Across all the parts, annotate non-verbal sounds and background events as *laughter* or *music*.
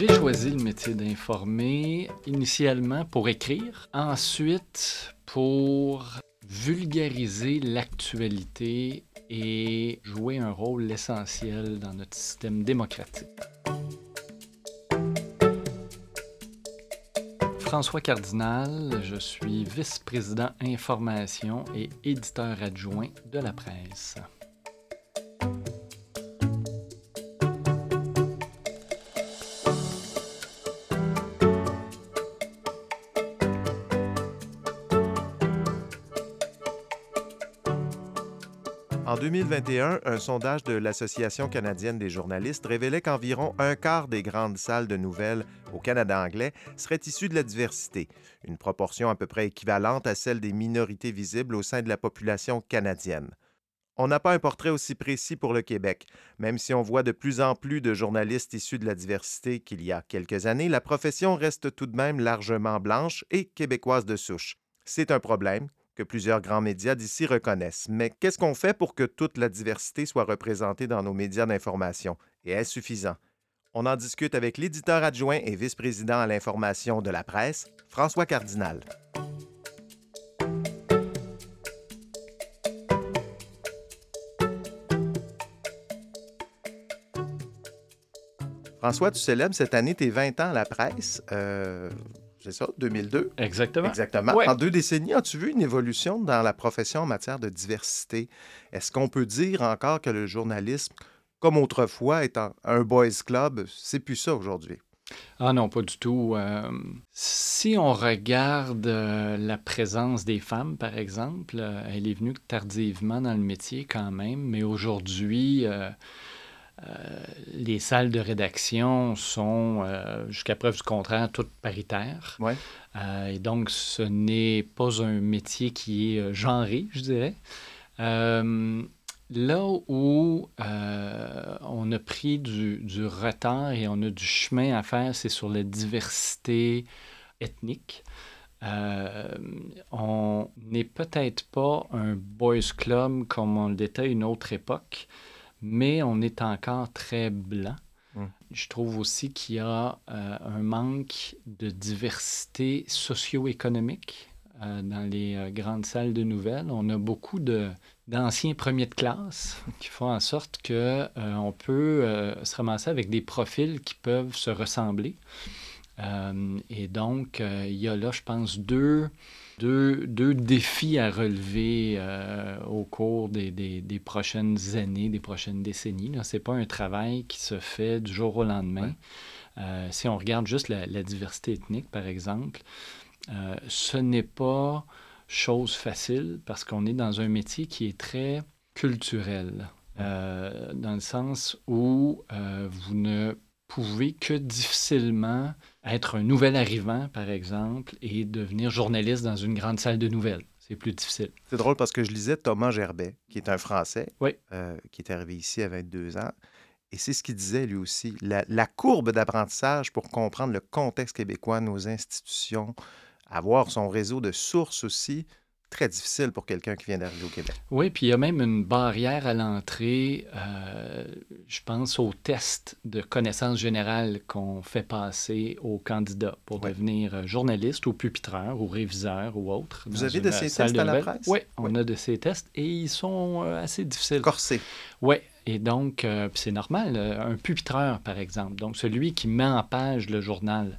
J'ai choisi le métier d'informer initialement pour écrire, ensuite pour vulgariser l'actualité et jouer un rôle essentiel dans notre système démocratique. François Cardinal, je suis vice-président information et éditeur adjoint de la presse. 2021, un sondage de l'Association canadienne des journalistes révélait qu'environ un quart des grandes salles de nouvelles au Canada anglais seraient issues de la diversité, une proportion à peu près équivalente à celle des minorités visibles au sein de la population canadienne. On n'a pas un portrait aussi précis pour le Québec. Même si on voit de plus en plus de journalistes issus de la diversité qu'il y a quelques années, la profession reste tout de même largement blanche et québécoise de souche. C'est un problème que plusieurs grands médias d'ici reconnaissent. Mais qu'est-ce qu'on fait pour que toute la diversité soit représentée dans nos médias d'information? Et est-ce suffisant? On en discute avec l'éditeur adjoint et vice-président à l'information de la presse, François Cardinal. François, tu célèbres cette année tes 20 ans à la presse. Euh, c'est ça, 2002? Exactement. Exactement. Ouais. En deux décennies, as-tu vu une évolution dans la profession en matière de diversité? Est-ce qu'on peut dire encore que le journalisme, comme autrefois, est un, boys club? C'est plus ça aujourd'hui? Ah non, pas du tout. Euh, si on regarde euh, la présence des femmes, par exemple, euh, elle est venue tardivement dans le métier quand même, mais aujourd'hui, les salles de rédaction sont, euh, jusqu'à preuve du contraire, toutes paritaires. Ouais. Euh, et donc, ce n'est pas un métier qui est euh, genré, je dirais. Euh, là où euh, on a pris du, du retard et on a du chemin à faire, c'est sur la diversité ethnique. Euh, on n'est peut-être pas un boys club comme on l'était à une autre époque, mais on est encore très blanc. Mm. Je trouve aussi qu'il y a euh, un manque de diversité socio-économique euh, dans les euh, grandes salles de nouvelles. On a beaucoup de, d'anciens premiers de classe qui font en sorte euh, on peut se ramasser avec des profils qui peuvent se ressembler. Et donc, il y a là, je pense, deux, deux, deux défis à relever euh, au cours des, des- des prochaines années, des prochaines décennies. Ce n'est pas un travail qui se fait du jour au lendemain. Ouais. Euh, si on regarde juste la, la diversité ethnique, par exemple, euh, ce n'est pas chose facile parce qu'on est dans un métier qui est très culturel, euh, dans le sens où vous ne pouvez que difficilement être un nouvel arrivant, par exemple, et devenir journaliste dans une grande salle de nouvelles. C'est plus difficile. C'est drôle parce que je lisais Thomas Gerbet, qui est un Français, Oui. euh, qui est arrivé ici à 22 ans. Et c'est ce qu'il disait lui aussi. La, la courbe d'apprentissage pour comprendre le contexte québécois, nos institutions, avoir son réseau de sources aussi, très difficile pour quelqu'un qui vient d'arriver au Québec. Oui, puis il y a même une barrière à l'entrée, euh, je pense au test de connaissances générales qu'on fait passer aux candidats pour Ouais. devenir euh, journaliste ou pupitreur ou réviseur ou autre. Vous avez de ces tests à la presse? Oui, on a de ces tests et ils sont euh, assez difficiles. Corsé. Oui, et donc, euh, c'est normal, un pupitreur, par exemple, donc celui qui met en page le journal,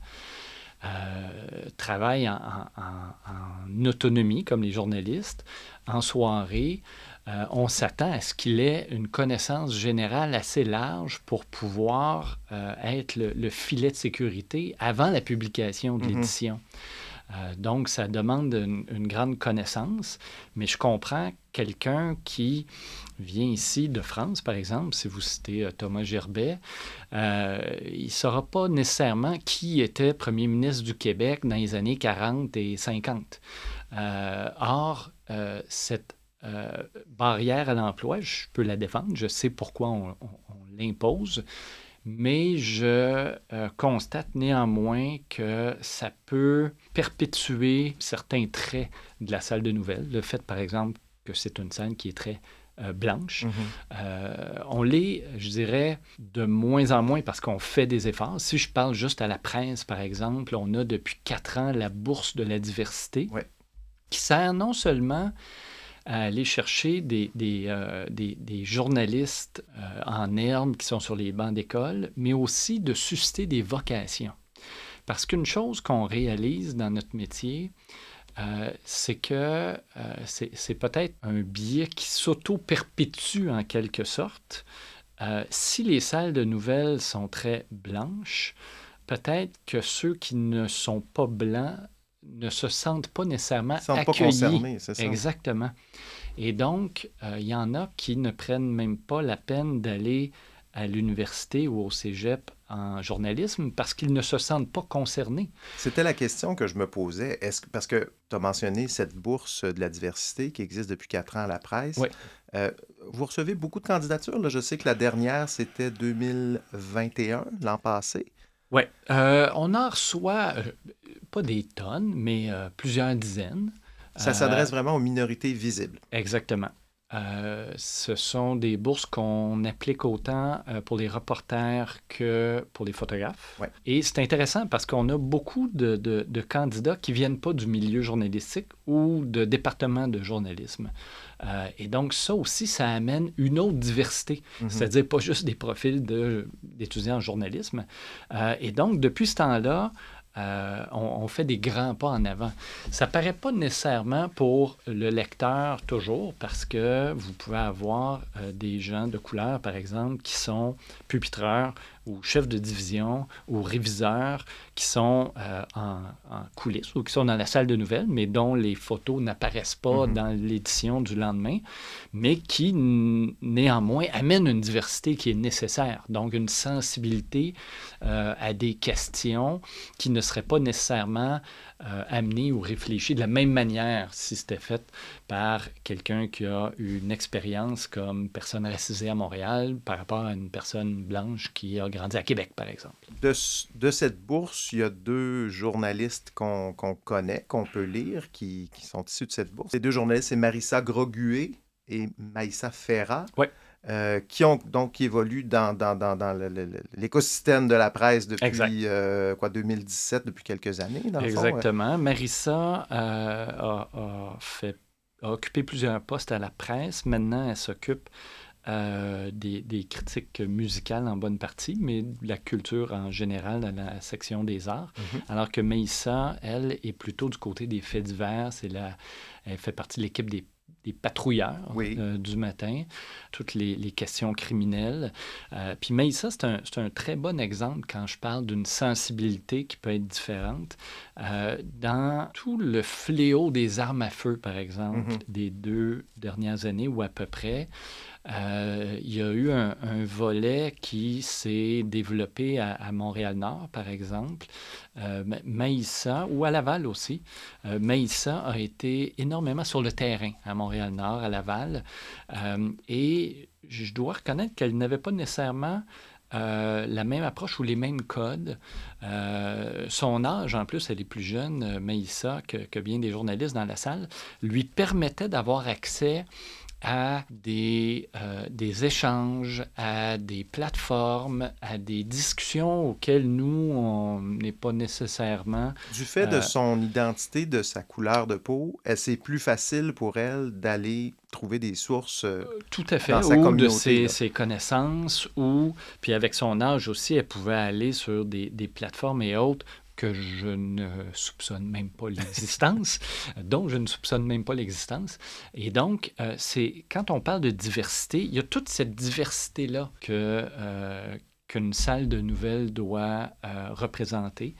euh, travaille en, en- en- en autonomie, comme les journalistes, en soirée. euh, on s'attend à ce qu'il ait une connaissance générale assez large pour pouvoir euh, être le, le filet de sécurité avant la publication de Mhm. l'édition. Euh, donc, ça demande une, une grande connaissance, mais je comprends quelqu'un qui vient ici de France, par exemple, si vous citez euh, Thomas Gerbet, euh, il ne saura pas nécessairement qui était premier ministre du Québec dans les années 40 et 50. Euh, or, cette barrière à l'emploi, je peux la défendre, je sais pourquoi on, l'impose, mais je constate néanmoins que ça peut perpétuer certains traits de la salle de nouvelles. Le fait, par exemple, que c'est une salle qui est très blanche. Mm-hmm. on l'est, je dirais, de moins en moins parce qu'on fait des efforts. Si je parle juste à la presse, par exemple, on a depuis quatre ans la bourse de la diversité qui sert non seulement à aller chercher des, des, euh, des, journalistes euh, en herbe qui sont sur les bancs d'école, mais aussi de susciter des vocations. Parce qu'une chose qu'on réalise dans notre métier, euh, c'est que c'est peut-être un biais qui s'auto-perpétue en quelque sorte. si les salles de nouvelles sont très blanches, peut-être que ceux qui ne sont pas blancs ne se sentent pas nécessairement accueillis. Pas concernés, c'est ça. Exactement. Et donc, euh, il y en a qui ne prennent même pas la peine d'aller à l'université ou au cégep en journalisme parce qu'ils ne se sentent pas concernés. C'était la question que je me posais. Est-ce parce que tu as mentionné cette bourse de la diversité qui existe depuis quatre ans à la presse. Oui. Euh, vous recevez beaucoup de candidatures. Là. Je sais que la dernière, c'était 2021, l'an passé. Oui. Euh, on en reçoit pas des tonnes, mais euh, plusieurs dizaines. Ça s'adresse euh, vraiment aux minorités visibles. Exactement. Euh, ce sont des bourses qu'on applique autant pour les reporters que pour les photographes. Et c'est intéressant parce qu'on a beaucoup de, de, candidats qui viennent pas du milieu journalistique ou de département de journalisme. et donc, ça aussi, ça amène une autre diversité, mhm. c'est-à-dire pas juste des profils d'étudiants en journalisme. et donc, depuis ce temps-là, euh, on, fait des grands pas en avant. Ça paraît pas nécessairement pour le lecteur toujours, parce que vous pouvez avoir euh, des gens de couleur, par exemple, qui sont pupitreurs ou chefs de division ou réviseurs qui sont euh, en, coulisses ou qui sont dans la salle de nouvelles, mais dont les photos n'apparaissent pas mhm. dans l'édition du lendemain, mais qui néanmoins amènent une diversité qui est nécessaire, donc une sensibilité euh, à des questions qui ne seraient pas nécessairement euh, amené ou réfléchi de la même manière si c'était fait par quelqu'un qui a une expérience comme personne racisée à Montréal par rapport à une personne blanche qui a grandi à Québec, par exemple? De, de cette bourse, il y a deux journalistes qu'on connaît, qu'on peut lire, qui, qui, sont issus de cette bourse. Ces deux journalistes, c'est Marissa Groguet et Maïssa Ferra. Oui. Euh, qui ont donc qui évoluent dans, dans, dans, dans l'écosystème de la presse depuis euh, quoi 2017 depuis quelques années dans exactement Marissa euh, a, fait a occupé plusieurs postes à la presse maintenant elle s'occupe des, des, critiques musicales en bonne partie, mais de la culture en général dans la section des arts. Mm-hmm. Alors que Maïssa, elle, est plutôt du côté des faits divers. C'est la, elle fait partie de l'équipe des des patrouilleurs euh, du matin, toutes les, questions criminelles. Euh, puis Maïssa, c'est un, un, très bon exemple quand je parle d'une sensibilité qui peut être différente. Euh, dans tout le fléau des armes à feu, par exemple, mm-hmm. des deux dernières années ou à peu près, euh, il y a eu un, volet qui s'est développé à, Montréal-Nord, par exemple. Euh, Maïssa, ou à Laval aussi. Euh, Maïssa a été énormément sur le terrain à Montréal-Nord, à Laval. Euh, et je dois reconnaître qu'elle n'avait pas nécessairement la même approche ou les mêmes codes. son âge, en plus, elle est plus jeune, Maïssa, que, bien des journalistes dans la salle, lui permettait d'avoir accès à des, euh, des échanges, à des plateformes, à des discussions auxquelles nous, on n'est pas nécessairement... Du fait de euh, son identité, de sa couleur de peau, c'est plus facile pour elle d'aller trouver des sources euh, Tout à fait, ou de ses, ses, connaissances, ou, puis avec son âge aussi, elle pouvait aller sur des, des plateformes et autres que je ne soupçonne même pas l'existence, *laughs* dont je ne soupçonne même pas l'existence. Et donc, euh, c'est quand on parle de diversité, il y a toute cette diversité-là que, euh, qu'une salle de nouvelles doit euh, représenter.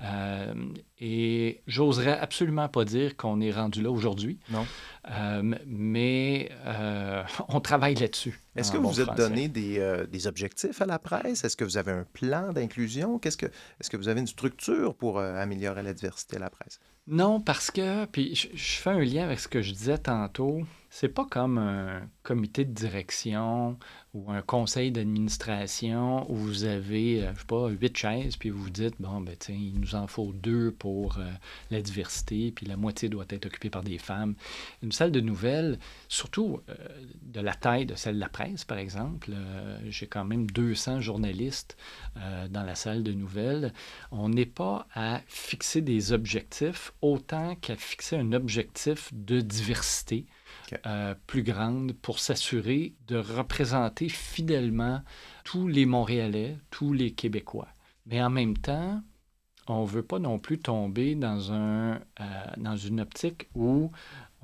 Euh, et j'oserais absolument pas dire qu'on est rendu là aujourd'hui. Non. Euh, mais *laughs* on travaille là-dessus. Est-ce que vous vous êtes donné des, des, objectifs à la presse? Est-ce que vous avez un plan d'inclusion? Qu'est-ce que, est-ce que vous avez une structure pour améliorer la diversité à la presse? Non, parce que, puis je, je, fais un lien avec ce que je disais tantôt, c'est pas comme un comité de direction ou un conseil d'administration où vous avez, je sais pas, huit chaises, puis vous vous dites, bon, ben, tiens, il nous nous en faut deux pour euh, la diversité, puis la moitié doit être occupée par des femmes. Une salle de nouvelles, surtout euh, de la taille de celle de la presse, par exemple, j'ai quand même 200 journalistes dans la salle de nouvelles. On n'est pas à fixer des objectifs autant qu'à fixer un objectif de diversité. Plus grande pour s'assurer de représenter fidèlement tous les Montréalais, tous les Québécois. Mais en même temps, on ne veut pas non plus tomber dans, un, euh, dans une optique où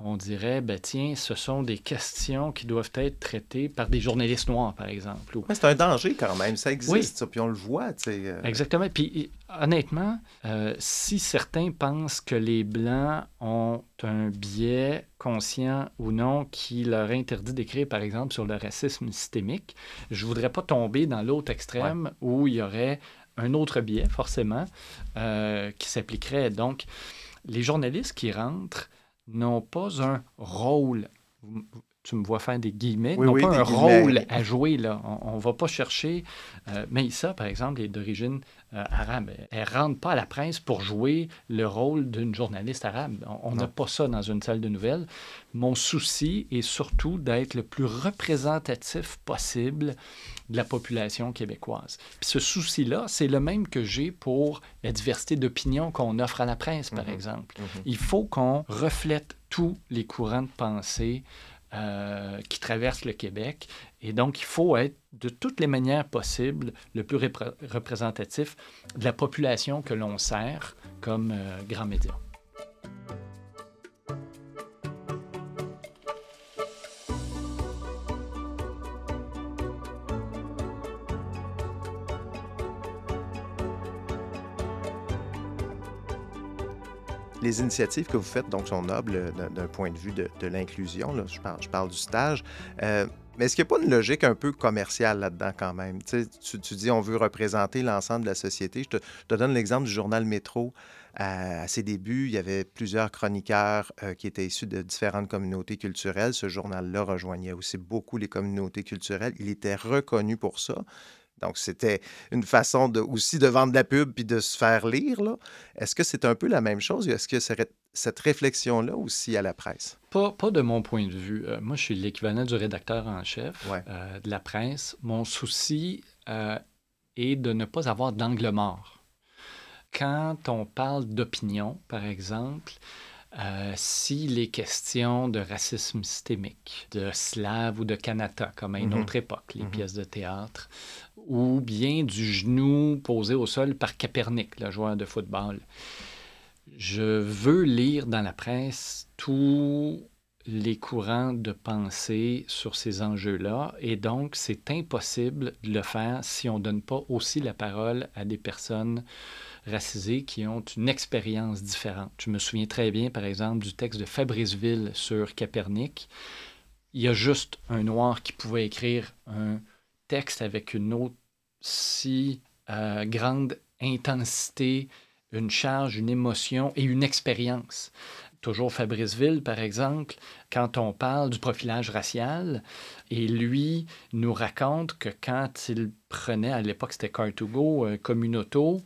on dirait, ben tiens, ce sont des questions qui doivent être traitées par des journalistes noirs, par exemple. c'est un danger quand même, ça existe, puis on le voit. Tu sais, euh. Exactement. Puis honnêtement, euh, si certains pensent que les Blancs ont un biais conscient ou non qui leur interdit d'écrire, par exemple, sur le racisme systémique, je ne voudrais pas tomber dans l'autre extrême où il y aurait un autre biais, forcément, euh, qui s'appliquerait. Donc, les journalistes qui rentrent n'ont pas un rôle tu me vois faire des guillemets, n'ont pas un rôle à jouer. Là. On ne va pas chercher. Euh, mais ça, par exemple, est d'origine euh, arabe. Elle ne rentre pas à la presse pour jouer le rôle d'une journaliste arabe. On n'a pas ça dans une salle de nouvelles. Mon souci est surtout d'être le plus représentatif possible de la population québécoise. Puis ce souci-là, c'est le même que j'ai pour la diversité d'opinions qu'on offre à la presse, par mhm. exemple. Mhm. Il faut qu'on reflète tous les courants de pensée euh, qui traverse le Québec. Et donc, il faut être de toutes les manières possibles le plus représentatif de la population que l'on sert comme euh, grand média. Les initiatives que vous faites donc sont nobles euh, d'un point de vue de, l'inclusion. Je parle, du stage. Euh, mais est-ce qu'il n'y a pas une logique un peu commerciale là-dedans quand même? Tu, tu, dis on veut représenter l'ensemble de la société. Je te, donne l'exemple du journal Métro. À, ses débuts, il y avait plusieurs chroniqueurs euh, qui étaient issus de différentes communautés culturelles. Ce journal-là rejoignait aussi beaucoup les communautés culturelles. Il était reconnu pour ça. Donc, c'était une façon de, aussi de vendre de la pub puis de se faire lire. Est-ce que c'est un peu la même chose? Est-ce que cette réflexion-là aussi à la presse? Pas, pas de mon point de vue. Euh, moi, je suis l'équivalent du rédacteur en chef euh, de la presse. Mon souci euh, est de ne pas avoir d'angle mort. Quand on parle d'opinion, par exemple, euh, s'il est question de racisme systémique, de slave ou de Kanata, comme à une mhm. autre époque, les mhm. pièces de théâtre, ou bien du genou posé au sol par Capernic, le joueur de football. Je veux lire dans la presse tous les courants de pensée sur ces enjeux-là, et donc c'est impossible de le faire si on ne donne pas aussi la parole à des personnes racisés qui ont une expérience différente. Je me souviens très bien, par exemple, du texte de Fabriceville sur Capernic. Il y a juste un noir qui pouvait écrire un texte avec une autre si euh, grande intensité, une charge, une émotion et une expérience toujours Fabriceville, par exemple, quand on parle du profilage racial, et lui nous raconte que quand il prenait, à l'époque c'était Car2Go, euh, Communauto,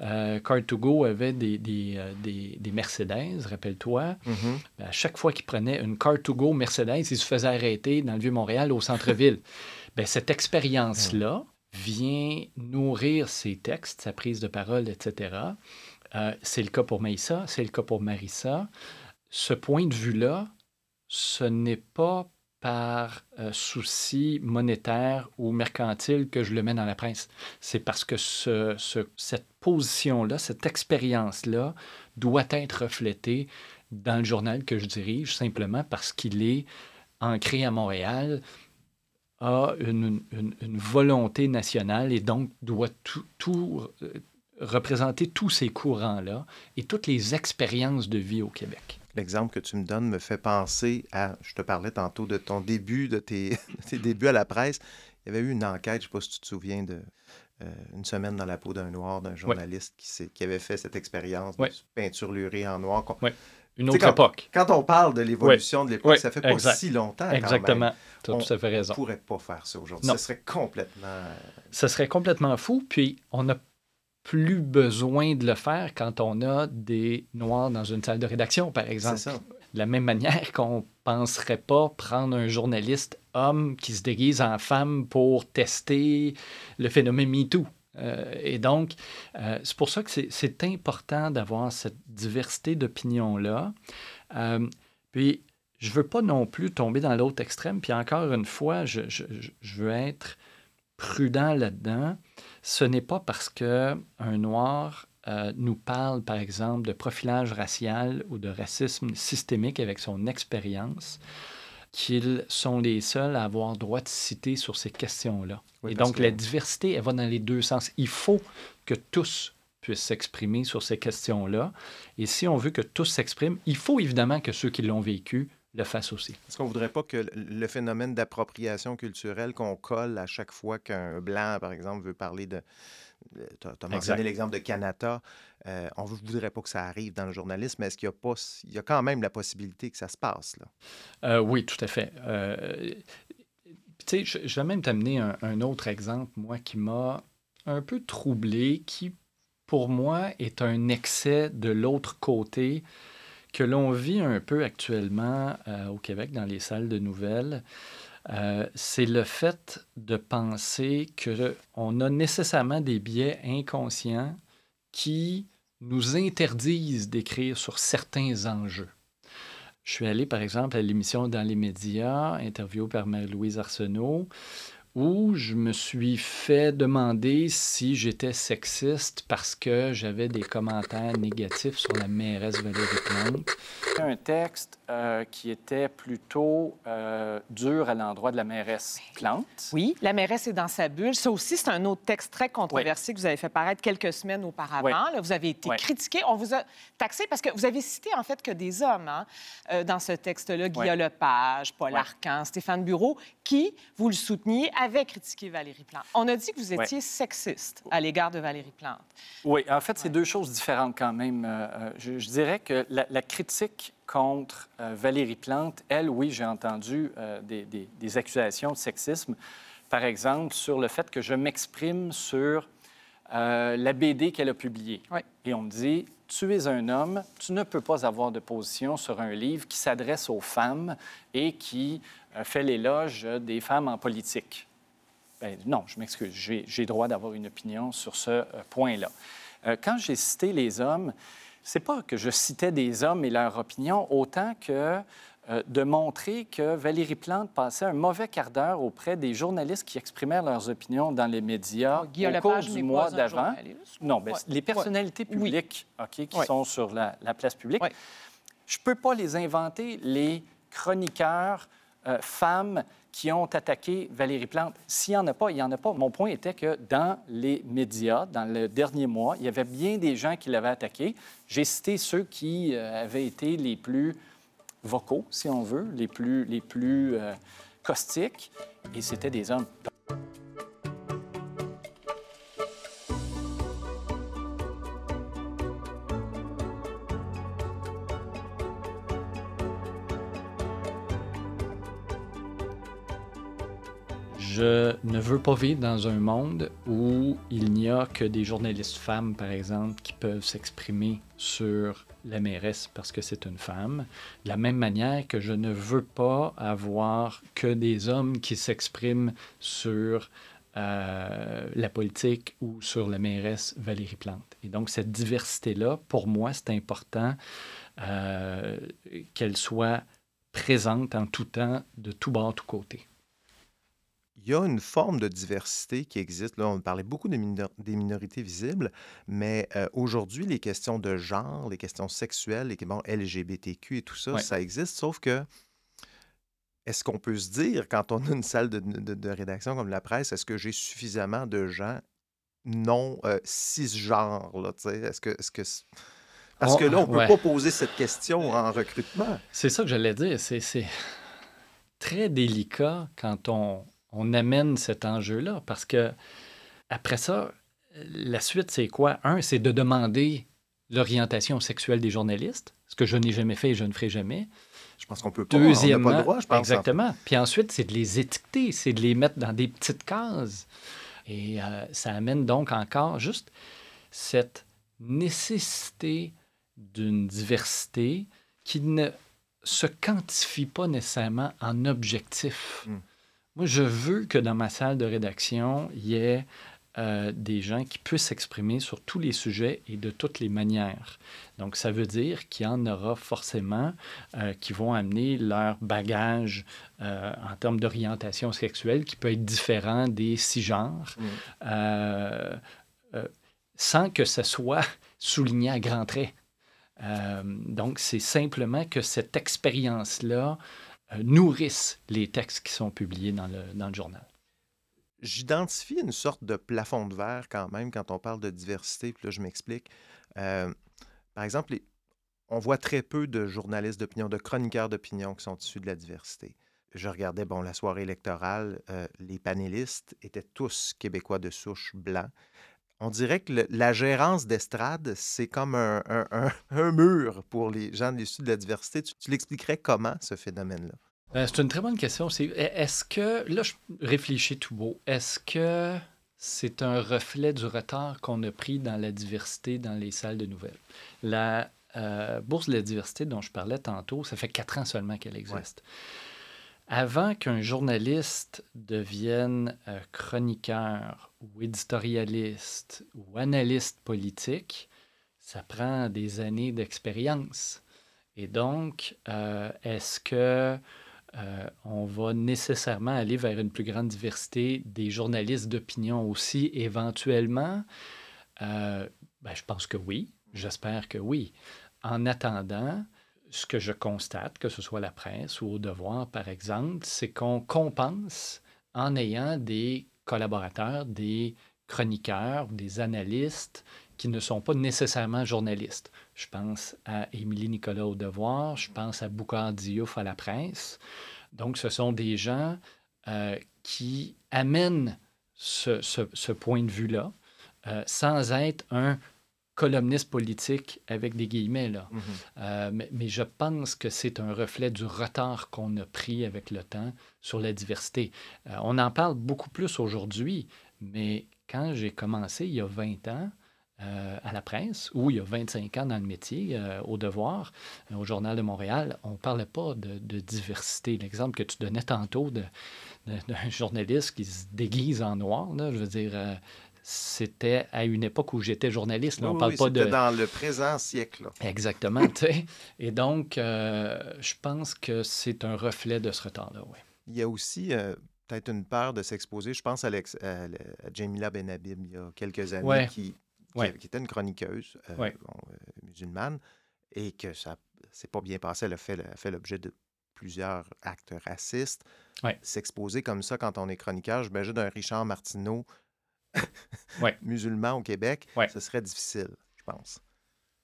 euh, Car2Go avait des, des, euh, des, des Mercedes, rappelle-toi. Mm-hmm. Ben, à chaque fois qu'il prenait une Car2Go Mercedes, il se faisait arrêter dans le Vieux-Montréal, au centre-ville. *laughs* ben, cette expérience-là vient nourrir ses textes, sa prise de parole, etc. c'est le cas pour Maïssa, c'est le cas pour Marissa ce point de vue-là, ce n'est pas par euh, souci monétaire ou mercantile que je le mets dans la presse. C'est parce que ce, cette position-là, cette expérience-là doit être reflétée dans le journal que je dirige, simplement parce qu'il est ancré à Montréal, a une, une, volonté nationale et donc doit tout, tout euh, représenter tous ces courants-là et toutes les expériences de vie au Québec. L'exemple que tu me donnes me fait penser à, je te parlais tantôt de ton début, de tes, *laughs* débuts à la presse. Il y avait eu une enquête, je ne sais pas si tu te souviens, de euh, une semaine dans la peau d'un noir, d'un journaliste qui, qui, avait fait cette expérience de peinture lurée en noir. Une autre époque. Quand on parle de l'évolution de l'époque, ça fait pas si longtemps. Exactement. Tu as tout à fait raison. On ne pourrait pas faire ça aujourd'hui. Ce serait complètement. Ce serait complètement fou. Puis, on a plus besoin de le faire quand on a des noirs dans une salle de rédaction, par exemple. C'est ça. De la même manière qu'on penserait pas prendre un journaliste homme qui se déguise en femme pour tester le phénomène MeToo. Euh, et donc, euh, c'est pour ça que c'est important d'avoir cette diversité d'opinions-là. Euh, puis, je veux pas non plus tomber dans l'autre extrême. Puis encore une fois, je, je, veux être prudent là-dedans. Ce n'est pas parce qu'un noir nous parle, par exemple, de profilage racial ou de racisme systémique avec son expérience qu'ils sont les seuls à avoir droit de citer sur ces questions-là. Et donc, la diversité, elle va dans les deux sens. Il faut que tous puissent s'exprimer sur ces questions-là. Et si on veut que tous s'expriment, il faut évidemment que ceux qui l'ont vécu le fasse aussi. Est-ce qu'on ne voudrait pas que le phénomène d'appropriation culturelle qu'on colle à chaque fois qu'un blanc, par exemple, veut parler de... Tu as mentionné l'exemple de Canada. Euh, on ne voudrait pas que ça arrive dans le journalisme, mais est-ce qu'il y a pas... Il y a quand même la possibilité que ça se passe, là? Euh, oui, tout à fait. Euh, tu sais, je, vais même t'amener un, un, autre exemple, moi, qui m'a un peu troublé, qui, pour moi, est un excès de l'autre côté que l'on vit un peu actuellement euh, au Québec dans les salles de nouvelles, euh, c'est le fait de penser qu'on a nécessairement des biais inconscients qui nous interdisent d'écrire sur certains enjeux. Je suis allé, par exemple, à l'émission Dans les médias, interviewé par Marie-Louise Arsenault, où je me suis fait demander si j'étais sexiste parce que j'avais des commentaires négatifs sur la mairesse Valérie Plante. Un texte euh, qui était plutôt euh, dur à l'endroit de la mairesse Plante. Oui, la mairesse est dans sa bulle. Ça aussi, c'est un autre texte très controversé que vous avez fait paraître quelques semaines auparavant. Là, vous avez été critiqué. On vous a taxé parce que vous avez cité en fait que des hommes hein, euh, dans ce texte-là. Guillaume Lepage, Paul Arcan, Stéphane Bureau, qui, vous le souteniez, avaient critiqué Valérie Plante. On a dit que vous étiez sexiste à l'égard de Valérie Plante. Oui, en fait, c'est deux choses différentes quand même. Je, je dirais que la, la critique contre euh, Valérie Plante. Elle, oui, j'ai entendu euh, des, accusations de sexisme, par exemple, sur le fait que je m'exprime sur euh, la BD qu'elle a publiée. Et on me dit, tu es un homme, tu ne peux pas avoir de position sur un livre qui s'adresse aux femmes et qui fait l'éloge des femmes en politique. Ben, non, je m'excuse, j'ai droit d'avoir une opinion sur ce point-là. quand j'ai cité les hommes, c'est pas que je citais des hommes et leur opinion, autant que euh, de montrer que Valérie Plante passait un mauvais quart d'heure auprès des journalistes qui exprimaient leurs opinions dans les médias au cours du mois d'avant. Non, ben, les personnalités publiques qui sont sur la, place publique. Je ne peux pas les inventer, les chroniqueurs euh, femmes qui ont attaqué Valérie Plante. S'il n'y en a pas, il n'y en a pas. Mon point était que dans les médias, dans le dernier mois, il y avait bien des gens qui l'avaient attaqué. J'ai cité ceux qui euh, avaient été les plus vocaux, si on veut, les plus, les plus euh, caustiques, et c'était des hommes. Je ne veux pas vivre dans un monde où il n'y a que des journalistes femmes, par exemple, qui peuvent s'exprimer sur la mairesse parce que c'est une femme. De la même manière que je ne veux pas avoir que des hommes qui s'expriment sur euh, la politique ou sur la mairesse Valérie Plante. Et donc, cette diversité-là, pour moi, c'est important euh, qu'elle soit présente en tout temps, de tout bord, tout côté il y a une forme de diversité qui existe. Là, on parlait beaucoup des, minorités visibles, mais euh, aujourd'hui, les questions de genre, les questions sexuelles, les bon, LGBTQ et tout ça, ça existe, sauf que est-ce qu'on peut se dire, quand on a une salle de, rédaction comme la presse, est-ce que j'ai suffisamment de gens non euh, cisgenres? Est-ce que, est que Parce que là, on ne peut pas poser cette question en recrutement. C'est ça que j'allais dire. C'est très délicat quand on, on amène cet enjeu-là parce que après ça, la suite, c'est quoi? Un, c'est de demander l'orientation sexuelle des journalistes, ce que je n'ai jamais fait et je ne ferai jamais. Je pense qu'on peut pas. Deuxièmement, pas le droit, je pense. Exactement. Puis ensuite, c'est de les étiqueter, c'est de les mettre dans des petites cases. Et euh, ça amène donc encore juste cette nécessité d'une diversité qui ne se quantifie pas nécessairement en objectif. Hmm. Moi, je veux que dans ma salle de rédaction, il y ait euh, des gens qui puissent s'exprimer sur tous les sujets et de toutes les manières. Donc, ça veut dire qu'il y en aura forcément euh, qui vont amener leur bagage euh, en termes d'orientation sexuelle qui peut être différent des six genres, mm. sans que ce soit *laughs* souligné à grands traits. donc, c'est simplement que cette expérience-là nourrisse les textes qui sont publiés dans le, journal j'identifie une sorte de plafond de verre quand même quand on parle de diversité. Puis là, je m'explique. Euh, par exemple, on voit très peu de journalistes d'opinion, de chroniqueurs d'opinion qui sont issus de la diversité. Je regardais, bon, la soirée électorale, euh, les panélistes étaient tous québécois de souche blanc. On dirait que la gérance d'estrade, c'est comme *laughs* un, mur pour les gens issus de la diversité. tu l'expliquerais comment, ce phénomène-là? Euh, c'est une très bonne question. Est-ce que, là, je réfléchis tout beau, est-ce que c'est un reflet du retard qu'on a pris dans la diversité dans les salles de nouvelles? La euh, Bourse de la diversité dont je parlais tantôt, ça fait quatre ans seulement qu'elle existe. Avant qu'un journaliste devienne euh, chroniqueur ou éditorialiste ou analyste politique, ça prend des années d'expérience. Et donc, est-ce que euh, on va nécessairement aller vers une plus grande diversité des journalistes d'opinion aussi, éventuellement? Euh, ben, je pense que oui. J'espère que oui. En attendant, ce que je constate, que ce soit la presse ou au devoir, par exemple, c'est qu'on compense en ayant des collaborateurs, des chroniqueurs, des analystes qui ne sont pas nécessairement journalistes. Je pense à Émilie Nicolas au Devoir, je pense à Boucard Diouf à la presse. Donc, ce sont des gens euh, qui amènent ce, point de vue-là euh, sans être un columniste politique avec des guillemets. Là. Mm-hmm. Euh, mais, mais, je pense que c'est un reflet du retard qu'on a pris avec le temps sur la diversité. on en parle beaucoup plus aujourd'hui, mais quand j'ai commencé il y a 20 ans, euh, à la presse, ou il y a 25 ans dans le métier, euh, au Devoir, euh, au Journal de Montréal, on ne parlait pas de, diversité. L'exemple que tu donnais tantôt d'un journaliste qui se déguise en noir, je veux dire, c'était à une époque où j'étais journaliste. on parle pas de. dans le présent siècle. Exactement. Et donc, je pense que c'est un reflet de ce retard-là, oui. Il y a aussi peut-être une peur de s'exposer. Je pense à, à, Jamila Benhabib il y a quelques années qui qui, était une chroniqueuse euh, euh, musulmane, et que ça s'est pas bien passé. Elle a fait, l'objet de plusieurs actes racistes. S'exposer comme ça quand on est chroniqueur, j'imagine d'un Richard Martineau *laughs* musulman au Québec, ce serait difficile, je pense.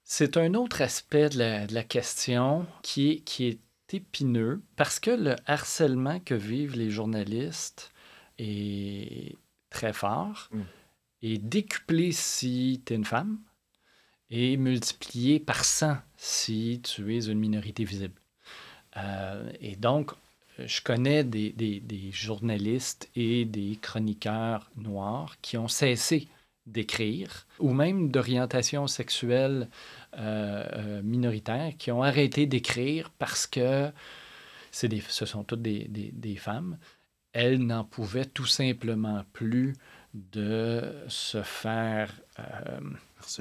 C'est un autre aspect de la, question qui est, qui est épineux parce que le harcèlement que vivent les journalistes est très fort. Mmh est décuplé si tu es une femme et multiplié par 100 si tu es une minorité visible. Euh, et donc, je connais des, des, journalistes et des chroniqueurs noirs qui ont cessé d'écrire, ou même d'orientation sexuelle euh, euh, minoritaire, qui ont arrêté d'écrire parce que des, ce sont toutes des, des femmes. Elles n'en pouvaient tout simplement plus de se faire euh,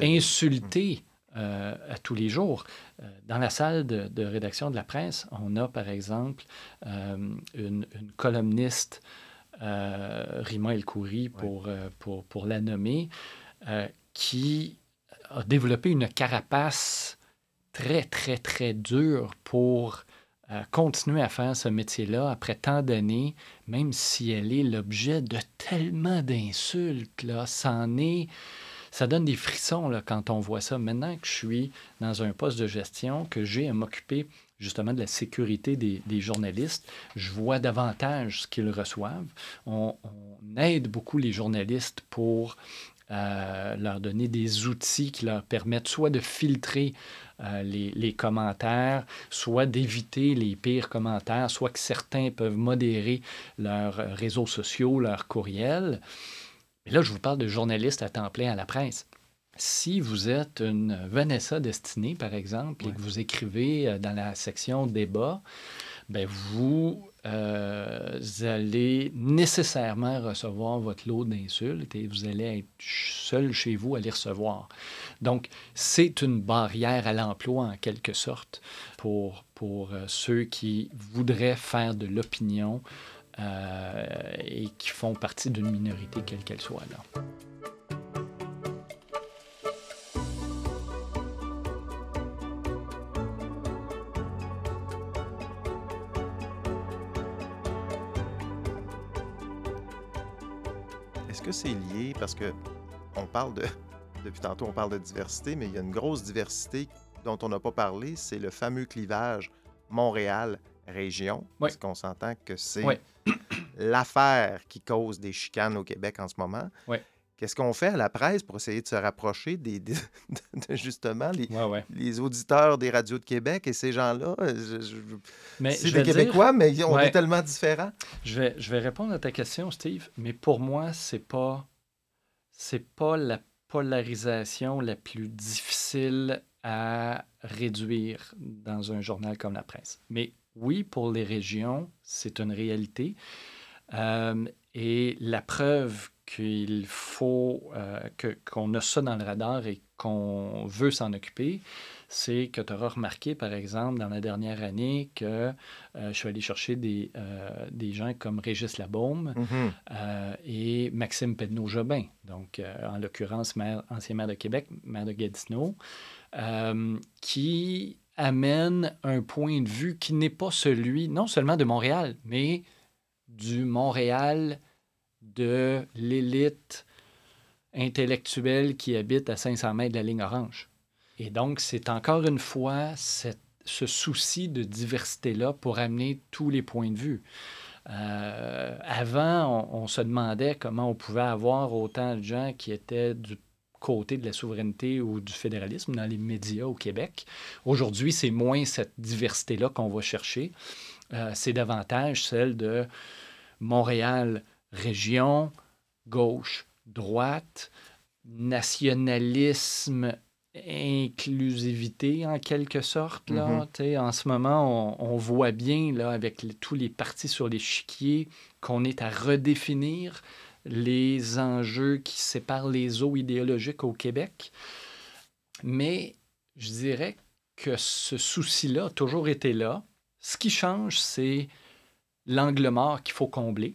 insulter euh, à tous les jours. Euh, dans la salle de, rédaction de la presse, on a par exemple une, columniste, Rima El Khoury, pour, pour, pour, la nommer, qui a développé une carapace très, très, très dure pour continuer à faire ce métier-là après tant d'années, même si elle est l'objet de tellement d'insultes, là, ça est... Ça donne des frissons là, quand on voit ça. Maintenant que je suis dans un poste de gestion, que j'ai à m'occuper justement de la sécurité des, journalistes, je vois davantage ce qu'ils reçoivent. On, aide beaucoup les journalistes pour euh, leur donner des outils qui leur permettent soit de filtrer euh, les, commentaires, soit d'éviter les pires commentaires, soit que certains peuvent modérer leurs réseaux sociaux, leurs courriels. Et là, je vous parle de journalistes à temps plein à la presse. si vous êtes une Vanessa Destinée, par exemple, et que vous écrivez euh, dans la section débat, ben vous euh, allez nécessairement recevoir votre lot d'insultes et vous allez être seul chez vous à les recevoir. Donc, c'est une barrière à l'emploi en quelque sorte pour, pour euh, ceux qui voudraient faire de l'opinion et qui font partie d'une minorité quelle qu'elle soit. Là. c'est lié? Parce que on parle de. *laughs* Depuis tantôt, on parle de diversité, mais il y a une grosse diversité dont on n'a pas parlé, c'est le fameux clivage Montréal-région. Est-ce qu'on s'entend que c'est *coughs* l'affaire qui cause des chicanes au Québec en ce moment? Qu'est-ce qu'on fait à la presse pour essayer de se rapprocher des, *laughs* de, justement les, les, auditeurs des radios de Québec et ces gens-là? C'est des Québécois, mais on est tellement différents. Je vais, je vais répondre à ta question, Steve, mais pour moi, c'est pas c'est pas la polarisation la plus difficile à réduire dans un journal comme la presse. Mais oui, pour les régions, c'est une réalité. Euh, et la preuve qu'il faut euh, qu'on a ça dans le radar et qu'on veut s'en occuper, c'est que tu auras remarqué, par exemple, dans la dernière année, que euh, je suis allé chercher des, euh, des gens comme Régis Labaume mm-hmm. et Maxime Pedneau-Jobin, donc en l'occurrence ancien maire de Québec, maire de Gatineau, qui amènent un point de vue qui n'est pas celui, non seulement de Montréal, mais du Montréal de l'élite intellectuelle qui habite à 500 mètres de la ligne orange. Et donc, c'est encore une fois ce souci de diversité-là pour amener tous les points de vue. Euh, avant, on, se demandait comment on pouvait avoir autant de gens qui étaient du côté de la souveraineté ou du fédéralisme dans les médias au Québec. Aujourd'hui, c'est moins cette diversité-là qu'on va chercher. Euh, c'est davantage celle de Montréal région, gauche, droite, nationalisme, inclusivité en quelque sorte. Là. Mm-hmm. En ce moment, on, voit bien là, avec tous les partis sur l'échiquier qu'on est à redéfinir les enjeux qui séparent les eaux idéologiques au Québec. Mais je dirais que ce souci-là a toujours été là. Ce qui change, c'est l'angle mort qu'il faut combler.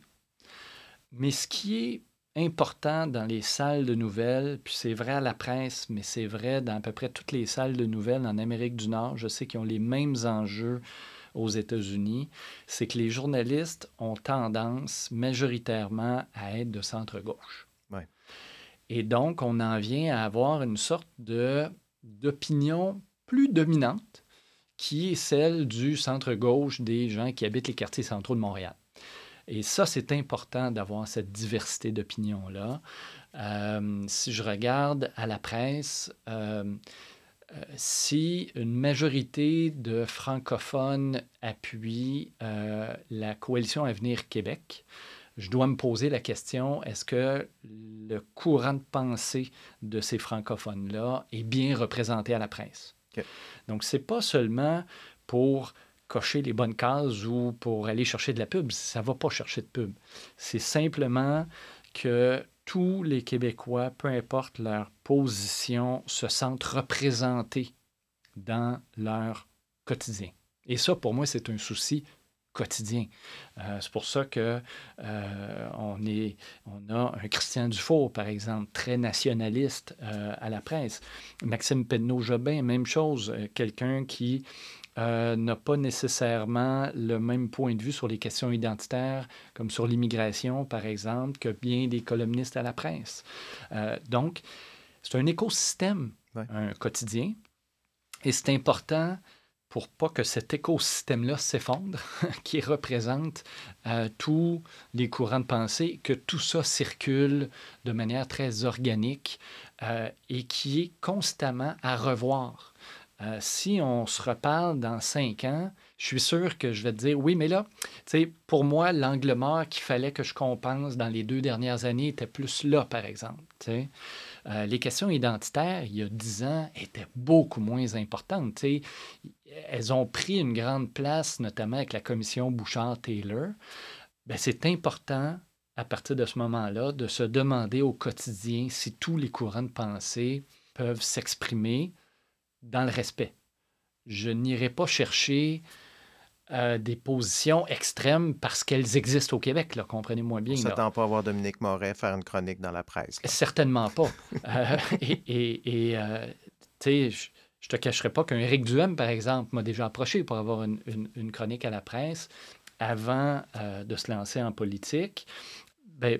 Mais ce qui est important dans les salles de nouvelles, puis c'est vrai à la presse, mais c'est vrai dans à peu près toutes les salles de nouvelles en Amérique du Nord, je sais qu'ils ont les mêmes enjeux aux États-Unis, c'est que les journalistes ont tendance majoritairement à être de centre-gauche. Et donc, on en vient à avoir une sorte de, d'opinion plus dominante qui est celle du centre-gauche des gens qui habitent les quartiers centraux de Montréal. Et ça, c'est important d'avoir cette diversité d'opinion-là. Euh, si je regarde à la presse, euh, si une majorité de francophones appuient la coalition Avenir Québec, je dois me poser la question, est-ce que le courant de pensée de ces francophones-là est bien représenté à la presse? Donc, ce n'est pas seulement pour cocher les bonnes cases ou pour aller chercher de la pub. Ça ne va pas chercher de pub. C'est simplement que tous les Québécois, peu importe leur position, se sentent représentés dans leur quotidien. Et ça, pour moi, c'est un souci quotidien. Euh, c'est pour ça que euh, a un Christian Dufour, par exemple, très nationaliste euh, à la presse. Maxime Penneau-Jobin, même chose, quelqu'un qui euh, n'a pas nécessairement le même point de vue sur les questions identitaires, comme sur l'immigration, par exemple, que bien des columnistes à la presse. Euh, donc, c'est un écosystème, un quotidien, et c'est important pour pas que cet écosystème-là s'effondre, *laughs* qui représente euh, tous les courants de pensée, que tout ça circule de manière très organique et qui est constamment à revoir. Euh, si on se reparle dans cinq ans, je suis sûr que je vais te dire oui, mais là, pour moi, l'angle mort qu'il fallait que je compense dans les deux dernières années était plus là, par exemple. Euh, les questions identitaires, il y a dix ans, étaient beaucoup moins importantes. Elles ont pris une grande place, notamment avec la commission Bouchard-Taylor. Ben, c'est important, à partir de ce moment-là, de se demander au quotidien si tous les courants de pensée peuvent s'exprimer dans le respect. Je n'irai pas chercher euh, des positions extrêmes parce qu'elles existent au Québec, comprenez-moi bien. On ne s'attend pas à voir Dominique Moret faire une chronique dans la presse. Certainement pas. *laughs* Euh, et, euh, tu sais, je, ne te cacherai pas qu'un Éric Duhem, par exemple, m'a déjà approché pour avoir une, chronique à la presse avant de se lancer en politique. Ben,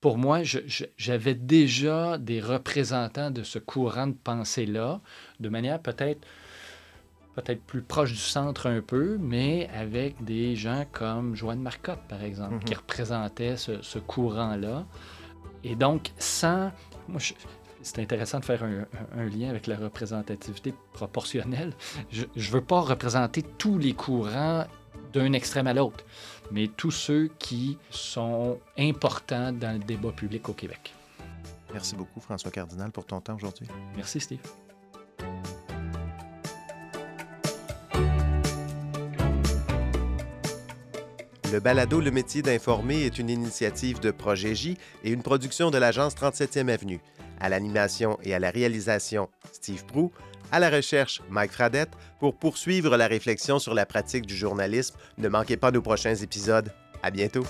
pour moi, j'avais déjà des représentants de ce courant de pensée-là, de manière peut-être peut-être plus proche du centre un peu, mais avec des gens comme Joanne Marcotte, par exemple, qui mhm. représentaient ce, courant-là. Et donc, sans... Moi, c'est intéressant de faire un, lien avec la représentativité proportionnelle. Je ne veux pas représenter tous les courants d'un extrême à l'autre, mais tous ceux qui sont importants dans le débat public au Québec. Merci beaucoup, François Cardinal, pour ton temps aujourd'hui. Merci, Steve. Le balado Le métier d'informer est une initiative de Projet J et une production de l'agence 37e Avenue. À l'animation et à la réalisation, Steve Prou. À la recherche, Mike Fradette. Pour poursuivre la réflexion sur la pratique du journalisme, ne manquez pas nos prochains épisodes. À bientôt.